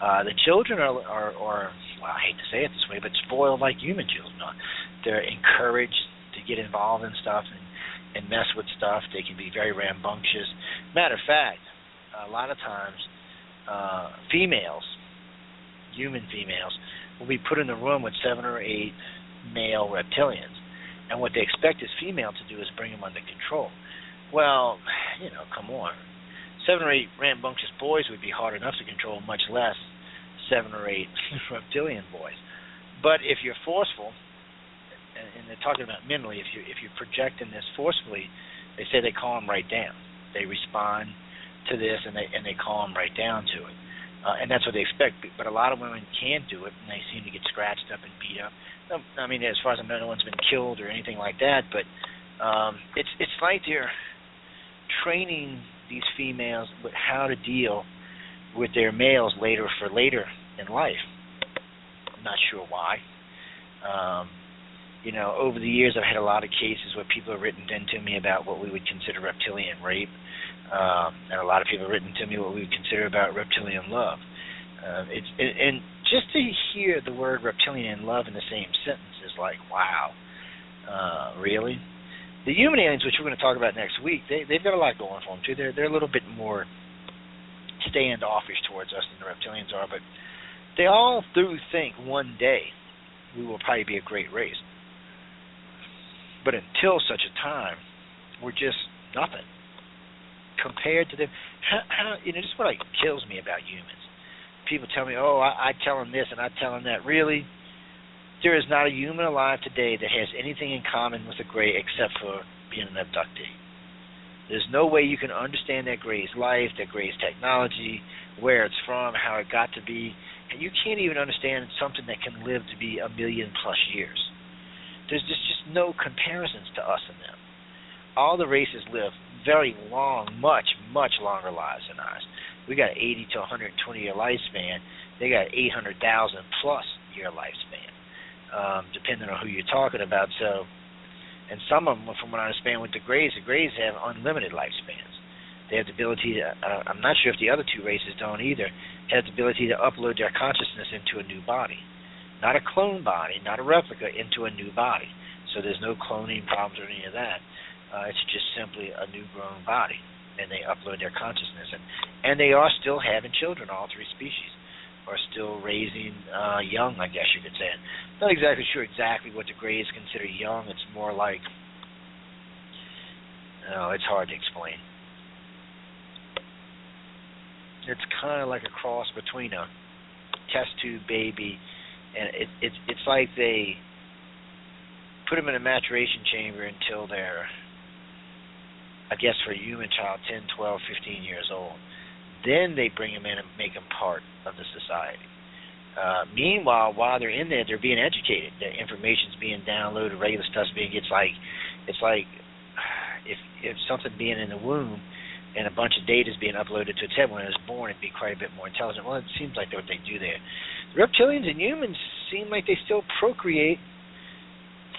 Uh, the children are, are, are, well, I hate to say it this way, but spoiled like human children are. They're encouraged to get involved in stuff and, and mess with stuff. They can be very rambunctious. Matter of fact, a lot of times, uh, females, human females, will be put in the room with seven or eight male reptilians and what they expect this female to do is bring them under control. Well, you know, come on. Seven or eight rambunctious boys would be hard enough to control, much less seven or eight reptilian boys. But if you're forceful, and they're talking about mentally, if you if you're projecting this forcefully, they say they calm right down. They respond to this and they and they calm right down to it, uh, and that's what they expect. But a lot of women can't do it, and they seem to get scratched up and beat up. I mean, as far as I know, no one's been killed or anything like that. But um, it's it's like they're training these females with how to deal with their males later for later in life. I'm not sure why. Um, you know, over the years, I've had a lot of cases where people have written into me about what we would consider reptilian rape, um, and a lot of people have written to me what we would consider about reptilian love. Uh, it's and, and just to hear the word reptilian and love in the same sentence is like, wow, uh, really? The human aliens, which we're going to talk about next week, they they've got a lot going for them too. They're they're a little bit more standoffish towards us than the reptilians are, but they all do think one day we will probably be a great race. But until such a time, we're just nothing compared to them. How, how you know, this is what like kills me about humans people tell me, "Oh, I, I tell them this and I tell them that." Really, there is not a human alive today that has anything in common with a gray except for being an abductee. There's no way you can understand that gray's life, that gray's technology, where it's from, how it got to be, and you can't even understand something that can live to be a million plus years. There's just, just no comparisons to us and them. All the races live very long, much, much longer lives than ours we got 80 to 120 year lifespan. They got 800,000 plus year lifespan, um, depending on who you're talking about. So, and some of them, from what I understand, with the Greys, the Greys have unlimited lifespans. They have the ability to. Uh, I'm not sure if the other two races don't either. Have the ability to upload their consciousness into a new body, not a clone body, not a replica, into a new body. So there's no cloning problems or any of that. Uh, it's just simply a new grown body and they upload their consciousness and and they are still having children all three species are still raising uh young i guess you could say not exactly sure exactly what the greys consider young it's more like no it's hard to explain it's kind of like a cross between a test tube baby and it it's it's like they put them in a maturation chamber until they're I guess for a human child, 10, 12, 15 years old. Then they bring them in and make them part of the society. Uh, meanwhile, while they're in there, they're being educated. The information's being downloaded, regular stuff's being. It's like, it's like, if if something being in the womb, and a bunch of data is being uploaded to its head when it was born, it'd be quite a bit more intelligent. Well, it seems like what they do there. The reptilians and humans seem like they still procreate,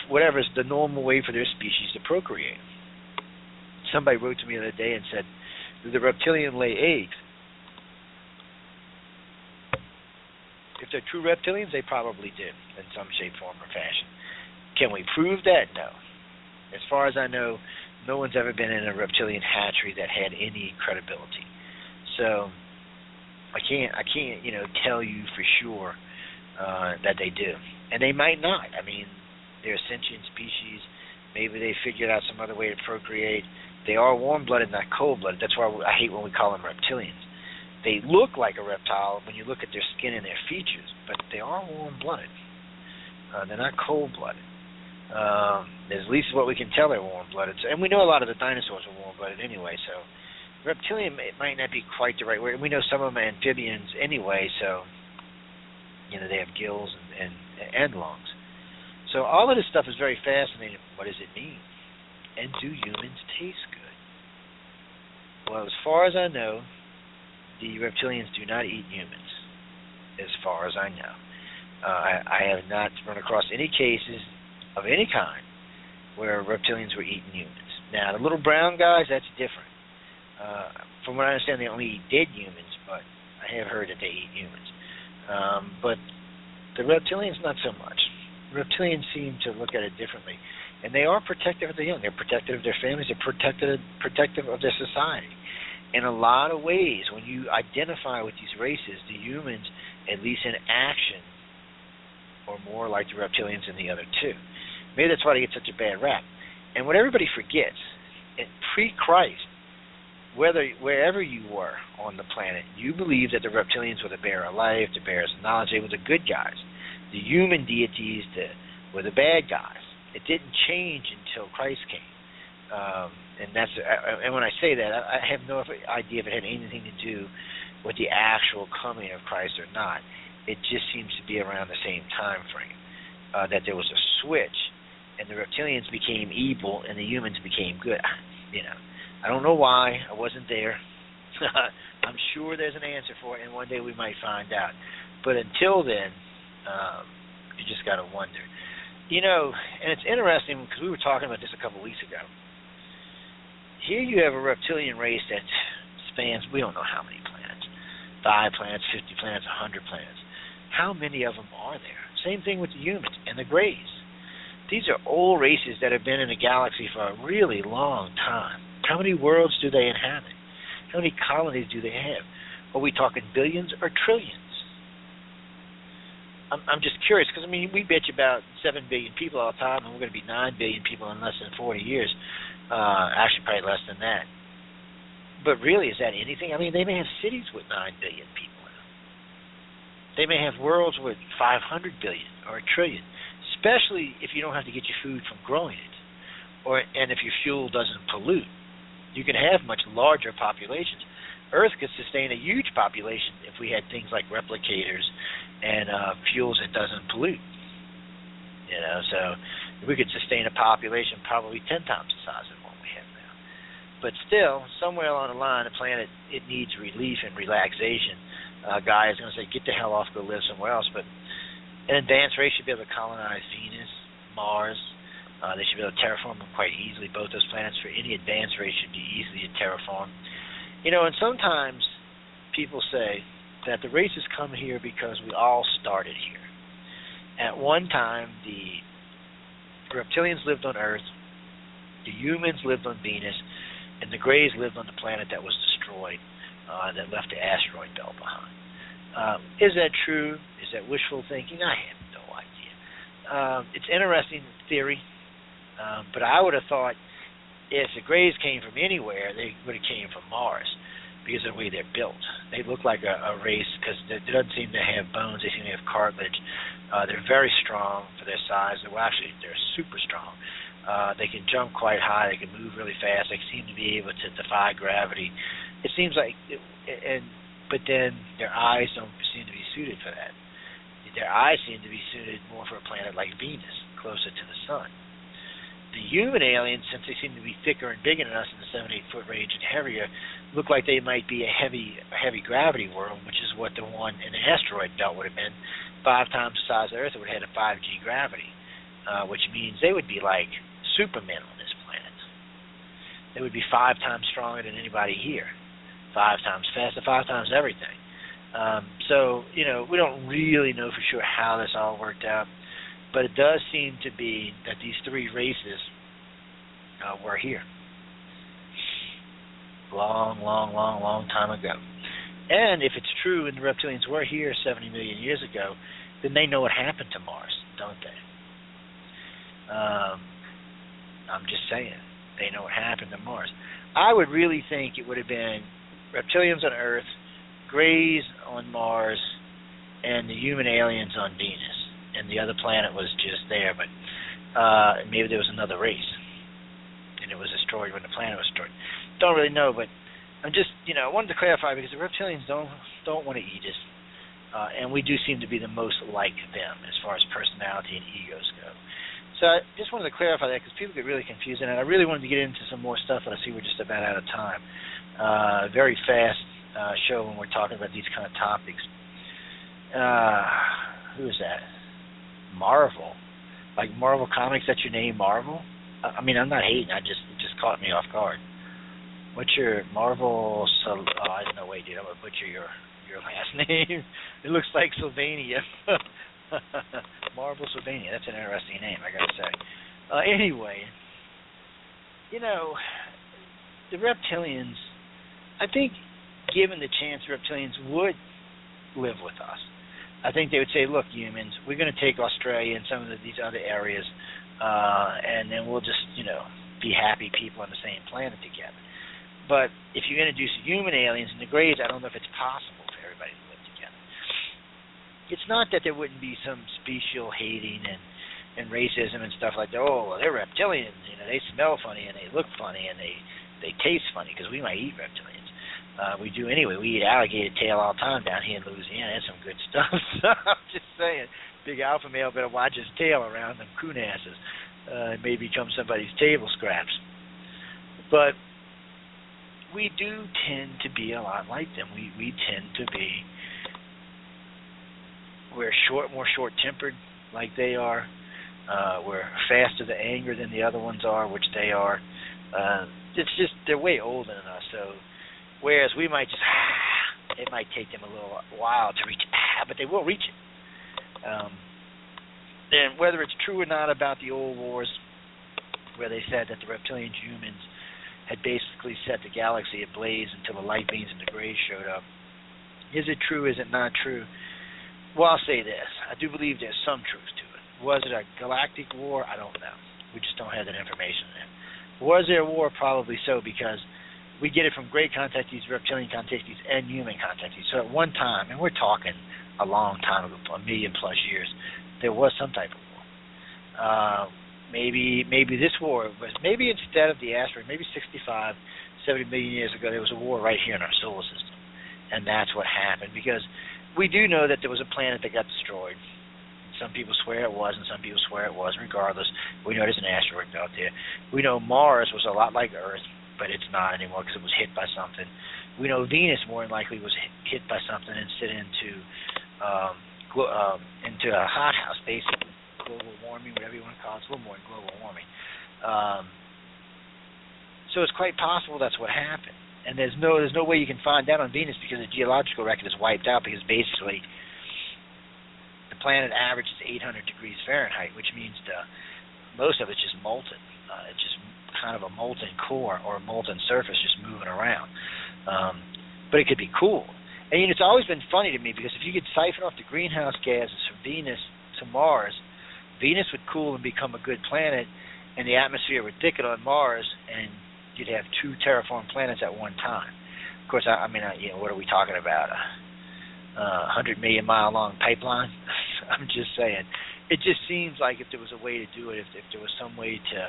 whatever is the normal way for their species to procreate somebody wrote to me the other day and said, "Do the reptilian lay eggs?" If they're true reptilians, they probably did in some shape, form, or fashion. Can we prove that? No. As far as I know, no one's ever been in a reptilian hatchery that had any credibility. So I can't I can't you know tell you for sure uh, that they do, and they might not. I mean, they're a sentient species. Maybe they figured out some other way to procreate. They are warm blooded, not cold blooded. That's why I hate when we call them reptilians. They look like a reptile when you look at their skin and their features, but they are warm blooded. Uh, they're not cold blooded. Um, at least what we can tell they're warm blooded. So, and we know a lot of the dinosaurs are warm blooded anyway, so reptilian it might not be quite the right word. We know some of them are amphibians anyway, so you know they have gills and and, and lungs. So all of this stuff is very fascinating. What does it mean? And do humans taste good? Well, as far as I know, the reptilians do not eat humans, as far as I know. Uh, I, I have not run across any cases of any kind where reptilians were eating humans. Now, the little brown guys, that's different. Uh, from what I understand, they only eat dead humans, but I have heard that they eat humans. Um, but the reptilians, not so much. Reptilians seem to look at it differently, and they are protective of the young. They're protective of their families. They're protective protective of their society. In a lot of ways, when you identify with these races, the humans, at least in action, are more like the reptilians than the other two. Maybe that's why they get such a bad rap. And what everybody forgets, in pre-Christ, whether wherever you were on the planet, you believed that the reptilians were the bearer of life, the bearers of knowledge. They were the good guys. The human deities the, were the bad guys. It didn't change until Christ came. Um, and that's and when I say that, I have no idea if it had anything to do with the actual coming of Christ or not. It just seems to be around the same time frame uh, that there was a switch, and the reptilians became evil and the humans became good. You know, I don't know why. I wasn't there. I'm sure there's an answer for it, and one day we might find out. But until then, um, you just got to wonder. You know, and it's interesting because we were talking about this a couple weeks ago. Here you have a reptilian race that spans we don't know how many planets, five planets, fifty planets, a hundred planets. How many of them are there? Same thing with the humans and the Greys. These are old races that have been in the galaxy for a really long time. How many worlds do they inhabit? How many colonies do they have? Are we talking billions or trillions? I'm, I'm just curious because I mean we bitch about seven billion people all the time, and we're going to be nine billion people in less than 40 years. Uh, actually, probably less than that. But really, is that anything? I mean, they may have cities with nine billion people. They may have worlds with 500 billion or a trillion, especially if you don't have to get your food from growing it, or and if your fuel doesn't pollute you can have much larger populations. Earth could sustain a huge population if we had things like replicators and uh, fuels that doesn't pollute. You know, so we could sustain a population probably ten times the size of what we have now. But still, somewhere along the line, the planet it needs relief and relaxation. A uh, Gaia is going to say, "Get the hell off, go live somewhere else." But an advanced race should be able to colonize Venus, Mars, uh, they should be able to terraform them quite easily. Both those planets for any advanced race should be easily terraformed. You know, and sometimes people say that the races come here because we all started here. At one time, the reptilians lived on Earth, the humans lived on Venus, and the Greys lived on the planet that was destroyed, uh, that left the asteroid belt behind. Um, is that true? Is that wishful thinking? I have no idea. Um, it's interesting theory. Um, but I would have thought if the Greys came from anywhere, they would have came from Mars because of the way they're built. They look like a, a race because they, they doesn't seem to have bones. They seem to have cartilage. Uh, they're very strong for their size. They're well, actually they're super strong. Uh, they can jump quite high. They can move really fast. They seem to be able to defy gravity. It seems like, it, and but then their eyes don't seem to be suited for that. Their eyes seem to be suited more for a planet like Venus, closer to the sun the human aliens, since they seem to be thicker and bigger than us in the seven, eight foot range and heavier, look like they might be a heavy, heavy gravity world, which is what the one in the asteroid belt would have been. Five times the size of Earth, it would have had a 5G gravity, uh, which means they would be like supermen on this planet. They would be five times stronger than anybody here, five times faster, five times everything. Um, so, you know, we don't really know for sure how this all worked out. But it does seem to be that these three races uh, were here. Long, long, long, long time ago. And if it's true and the reptilians were here 70 million years ago, then they know what happened to Mars, don't they? Um, I'm just saying. They know what happened to Mars. I would really think it would have been reptilians on Earth, Greys on Mars, and the human aliens on Venus and the other planet was just there, but uh, maybe there was another race, and it was destroyed when the planet was destroyed. Don't really know, but I'm just you know I wanted to clarify because the reptilians don't don't want to eat us. uh, and we do seem to be the most like them as far as personality and egos go. So I just wanted to clarify that because people get really confused, and I really wanted to get into some more stuff, but I see we're just about out of time. Uh, very fast uh, show when we're talking about these kind of topics. Uh, who is that? Marvel, like Marvel Comics. That's your name, Marvel. I mean, I'm not hating. I just it just caught me off guard. What's your Marvel? So, oh, I don't know. Wait, dude, I'm gonna butcher your your last name. it looks like Sylvania. Marvel Sylvania. That's an interesting name, I gotta say. Uh, anyway, you know, the reptilians. I think, given the chance, reptilians would live with us. I think they would say, "Look, humans, we're going to take Australia and some of the, these other areas, uh, and then we'll just, you know, be happy people on the same planet together." But if to do human aliens and the Greys, I don't know if it's possible for everybody to live together. it's not that there wouldn't be some special hating and and racism and stuff like that. Oh, well, they're reptilians. You know, they smell funny and they look funny and they they taste funny because we might eat reptilians. Uh, we do anyway. We eat alligator tail all the time down here in Louisiana. It's some good stuff. so I'm just saying, big alpha male better watch his tail around them coon asses. Uh, it may become somebody's table scraps. But we do tend to be a lot like them. We we tend to be we're short, more short-tempered, like they are. Uh, we're faster to anger than the other ones are, which they are. Uh, it's just they're way older than us. So, whereas we might just, ah, it might take them a little while to reach, ah, but they will reach it. Um, and whether it's true or not about the old wars, where they said that the reptilian humans had basically set the galaxy ablaze until the light beams and the grays showed up. Is it true? Is it not true? Well, I'll say this. I do believe there's some truth to it. Was it a galactic war? I don't know. We just don't have that information there. Was there a war? Probably so, because we get it from great contactees, reptilian contactees, and human contactees. So at one time, and we're talking a long time ago, a million plus years, there was some type of war. Uh, maybe maybe this war was maybe instead of the asteroid, maybe 65, 70 million years ago, there was a war right here in our solar system, and that's what happened because we do know that there was a planet that got destroyed. Some people swear it was, and some people swear it wasn't. Regardless, we know there's an asteroid out there. We know Mars was a lot like Earth, but it's not anymore because it was hit by something. We know Venus more than likely was hit by something and sit into um, glo- um, into a hothouse, basically global warming, whatever you want to call it. It's a little more than global warming. Um, so it's quite possible that's what happened and there's no there's no way you can find that on Venus because the geological record is wiped out because basically the planet averages 800 degrees Fahrenheit, which means the most of it's just molten. Uh, it's just kind of a molten core or a molten surface just moving around. Um, but it could be cool. And you know, it's always been funny to me because if you could siphon off the greenhouse gases from Venus to Mars, Venus would cool and become a good planet, and the atmosphere would thicken on Mars, and you'd have two terraformed planets at one time. Of course, I, I mean, I, you know, what are we talking about? A uh, hundred million mile long pipeline? I'm just saying. It just seems like if there was a way to do it, if, if there was some way to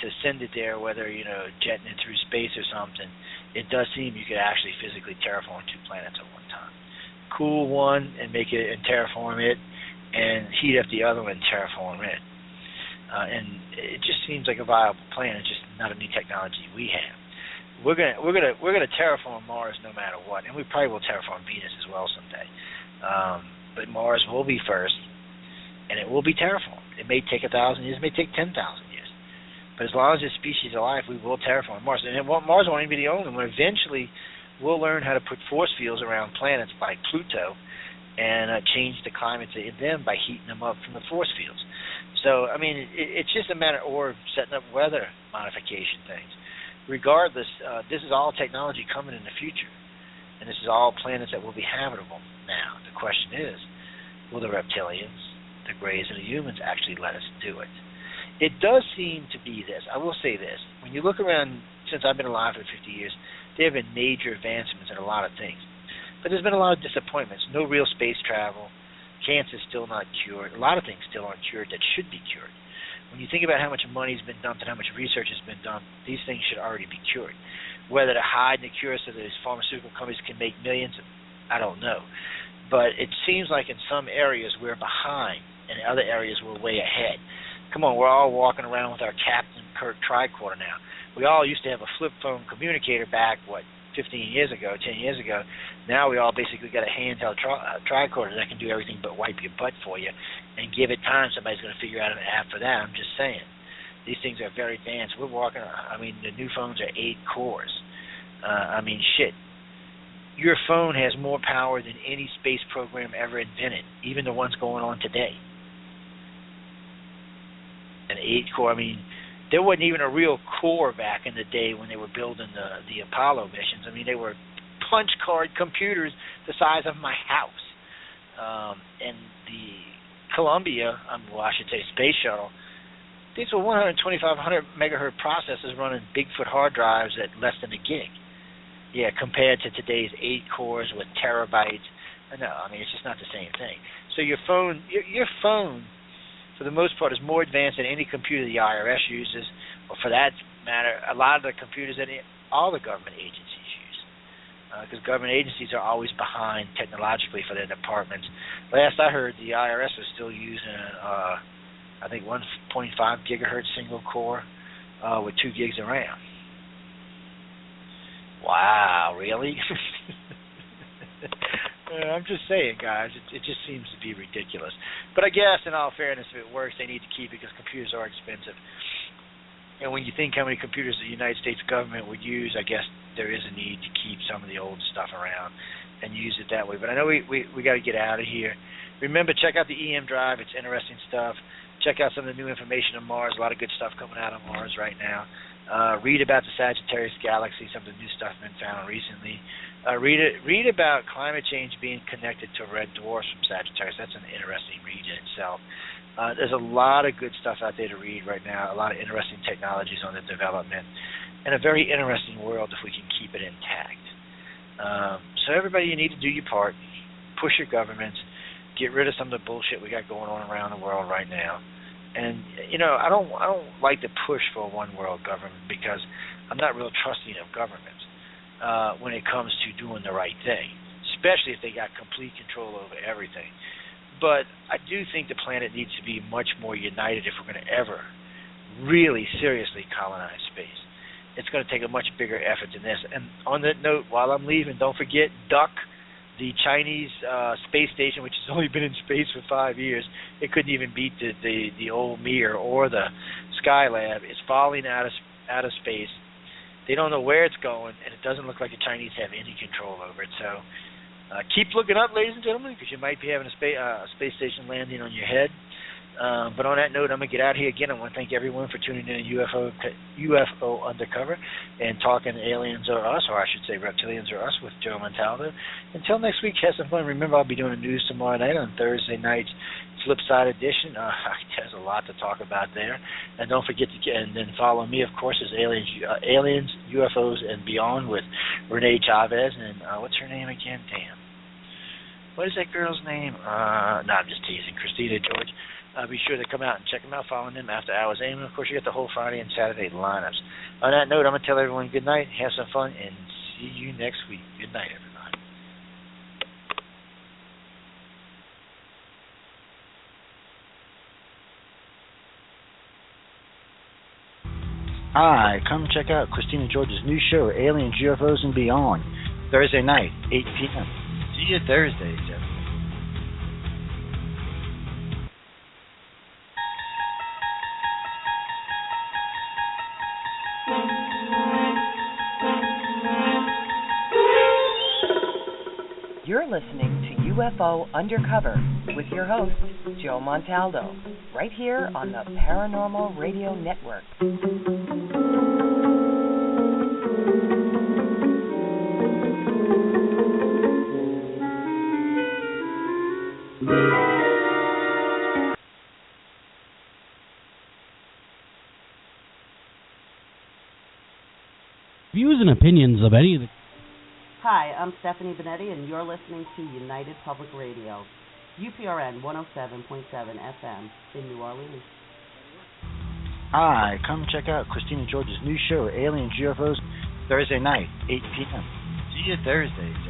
to send it there, whether you know jetting it through space or something, it does seem you could actually physically terraform two planets at one time. Cool one and make it and terraform it, and heat up the other one and terraform it uh, and it just seems like a viable plan. It's just not a new technology we have. We're gonna we're gonna we're gonna terraform Mars no matter what, and we probably will terraform Venus as well someday. Um, but Mars will be first, and it will be terraformed. It may take a thousand years, it may take ten thousand but as long as this species is alive, we will terraform Mars. And Mars won't even be the only one. Eventually, we'll learn how to put force fields around planets like Pluto, and uh, change the climates in them by heating them up from the force fields. So I mean, it, it's just a matter or setting up weather modification things. Regardless, uh, this is all technology coming in the future, and this is all planets that will be habitable. Now the question is, will the reptilians, the Greys, and the humans actually let us do it? It does seem to be this. I will say this: when you look around, since I've been alive for 50 years, there have been major advancements in a lot of things, but there's been a lot of disappointments. No real space travel Cancer still not cured. A lot of things still aren't cured that should be cured. When you think about how much money has been dumped and how much research has been done, these things should already be cured. Whether to hide the cure so that these pharmaceutical companies can make millions, I don't know. but it seems like in some areas we're behind, and in other areas we're way ahead. Come on, we're all walking around with our Captain Kirk tricorder now. We all used to have a flip phone communicator back what 15 years ago, 10 years ago. Now we all basically got a handheld tri- uh, tricorder that can do everything but wipe your butt for you, and give it time. Somebody's going to figure out an app for that. I'm just saying, these things are very advanced. We're walking. I mean, the new phones are eight cores. Uh, I mean, shit. Your phone has more power than any space program ever invented, even the ones going on today. An eight core. I mean, there wasn't even a real core back in the day when they were building the the Apollo missions. I mean, they were punch card computers the size of my house. Um, and the Columbia, um, well, I should say Space Shuttle, these were 12500 megahertz processors running Bigfoot hard drives at less than a gig. Yeah, compared to today's eight cores with terabytes. No, I mean it's just not the same thing. So your phone, your, your phone for the most part, is more advanced than any computer the IRS uses, or for that matter, a lot of the computers that all the government agencies use. Because uh, government agencies are always behind technologically for their departments. Last I heard, the IRS was still using, uh, I think, 1.5 gigahertz single core uh, with 2 gigs of RAM. Wow, really? I'm just saying, guys, it, it just seems to be ridiculous. But I guess, in all fairness, if it works, they need to keep it because computers are expensive. And when you think how many computers the United States government would use, I guess there is a need to keep some of the old stuff around and use it that way. But I know we we, we got to get out of here. Remember, check out the EM Drive. It's interesting stuff. Check out some of the new information on Mars. A lot of good stuff coming out on Mars right now. Uh, read about the Sagittarius Galaxy. Some of the new stuff been found recently. Uh, read read about climate change being connected to red dwarfs from Sagittarius. That's an interesting read in itself. Uh, there's a lot of good stuff out there to read right now. A lot of interesting technologies on the development, and a very interesting world if we can keep it intact. Um, so everybody, you need to do your part. Push your governments. Get rid of some of the bullshit we got going on around the world right now. And you know, I don't I don't like to push for a one world government because I'm not real trusting of governments uh, when it comes to doing the right thing, especially if they got complete control over everything. But I do think the planet needs to be much more united if we're going to ever really seriously colonize space. It's going to take a much bigger effort than this. And on that note, while I'm leaving, don't forget Duck, the Chinese uh, space station, which has only been in space for five years. It couldn't even beat the the, the old Mir or the Skylab. It's falling out of out of space they don't know where it's going, and it doesn't look like the Chinese have any control over it. So uh, keep looking up, ladies and gentlemen, because you might be having a space, uh, space station landing on your head. Um, but on that note, I'm gonna get out of here again. I want to thank everyone for tuning in to UFO UFO Undercover and talking aliens or us, or I should say reptilians or us, with Joe Montaldo. Until next week, have some fun. Remember, I'll be doing the news tomorrow night on Thursday nights flip side edition. Uh, there's a lot to talk about there, and don't forget to get and then follow me, of course, as aliens, uh, aliens, UFOs, and beyond with Renee Chavez and uh, what's her name again? Damn, what is that girl's name? Uh, no, I'm just teasing. Christina George. Uh, be sure to come out and check them out, following them after hours. And of course, you get the whole Friday and Saturday lineups. On that note, I'm gonna tell everyone good night, have some fun, and see you next week. Good night, everyone. Hi, come check out Christina George's new show, Aliens, UFOs, and Beyond, Thursday night, 8 p.m. See you Thursday, Jeff.
Listening to UFO Undercover with your host, Joe Montaldo, right here on the Paranormal Radio Network.
Views and opinions of any of the
Hi, I'm Stephanie Benetti, and you're listening to United Public Radio, UPRN 107.7 FM in New Orleans.
Hi, come check out Christina George's new show, Alien UFOs, Thursday night, 8 p.m. See you Thursday, Jeff.